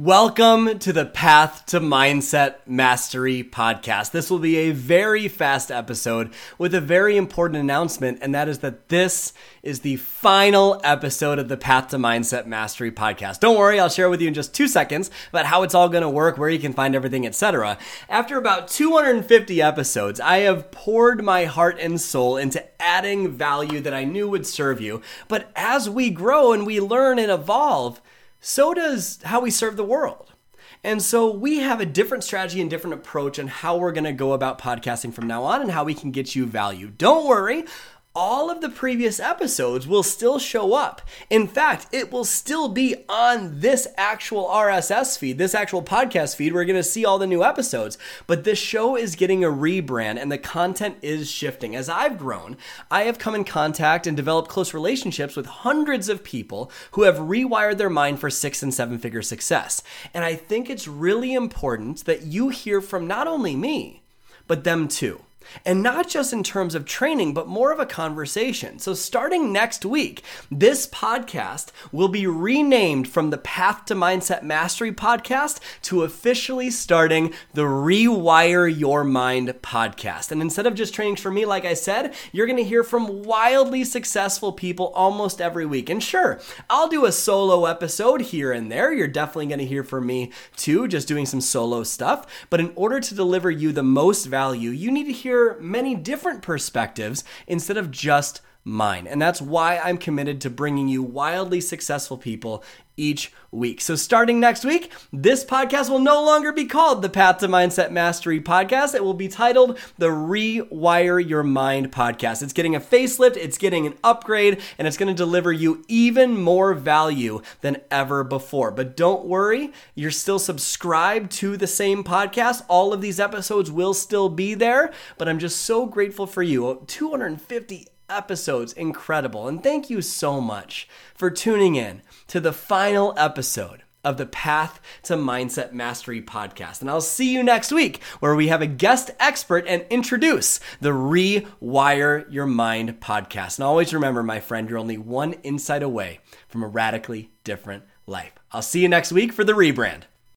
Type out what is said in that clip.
Welcome to the Path to Mindset Mastery podcast. This will be a very fast episode with a very important announcement, and that is that this is the final episode of the Path to Mindset Mastery podcast. Don't worry, I'll share with you in just two seconds about how it's all going to work, where you can find everything, etc. After about 250 episodes, I have poured my heart and soul into adding value that I knew would serve you. But as we grow and we learn and evolve, so does how we serve the world. And so we have a different strategy and different approach on how we're going to go about podcasting from now on and how we can get you value. Don't worry, all of the previous episodes will still show up. In fact, it will still be on this actual RSS feed, this actual podcast feed. We're going to see all the new episodes. But this show is getting a rebrand and the content is shifting. As I've grown, I have come in contact and developed close relationships with hundreds of people who have rewired their mind for six and seven figure success. And I think it's really important that you hear from not only me, but them too. And not just in terms of training, but more of a conversation. So, starting next week, this podcast will be renamed from the Path to Mindset Mastery podcast to officially starting the Rewire Your Mind podcast. And instead of just training for me, like I said, you're going to hear from wildly successful people almost every week. And sure, I'll do a solo episode here and there. You're definitely going to hear from me too, just doing some solo stuff. But in order to deliver you the most value, you need to hear hear many different perspectives instead of just mine. And that's why I'm committed to bringing you wildly successful people each week. So, starting next week, this podcast will no longer be called the Path to Mindset Mastery podcast. It will be titled the Rewire Your Mind podcast. It's getting a facelift, it's getting an upgrade, and it's going to deliver you even more value than ever before. But don't worry, you're still subscribed to the same podcast. All of these episodes will still be there, but I'm just so grateful for you. 250 episodes. Incredible. And thank you so much for tuning in to the final episode of the Path to Mindset Mastery podcast. And I'll see you next week where we have a guest expert and introduce the Rewire Your Mind podcast. And always remember, my friend, you're only one insight away from a radically different life. I'll see you next week for the rebrand.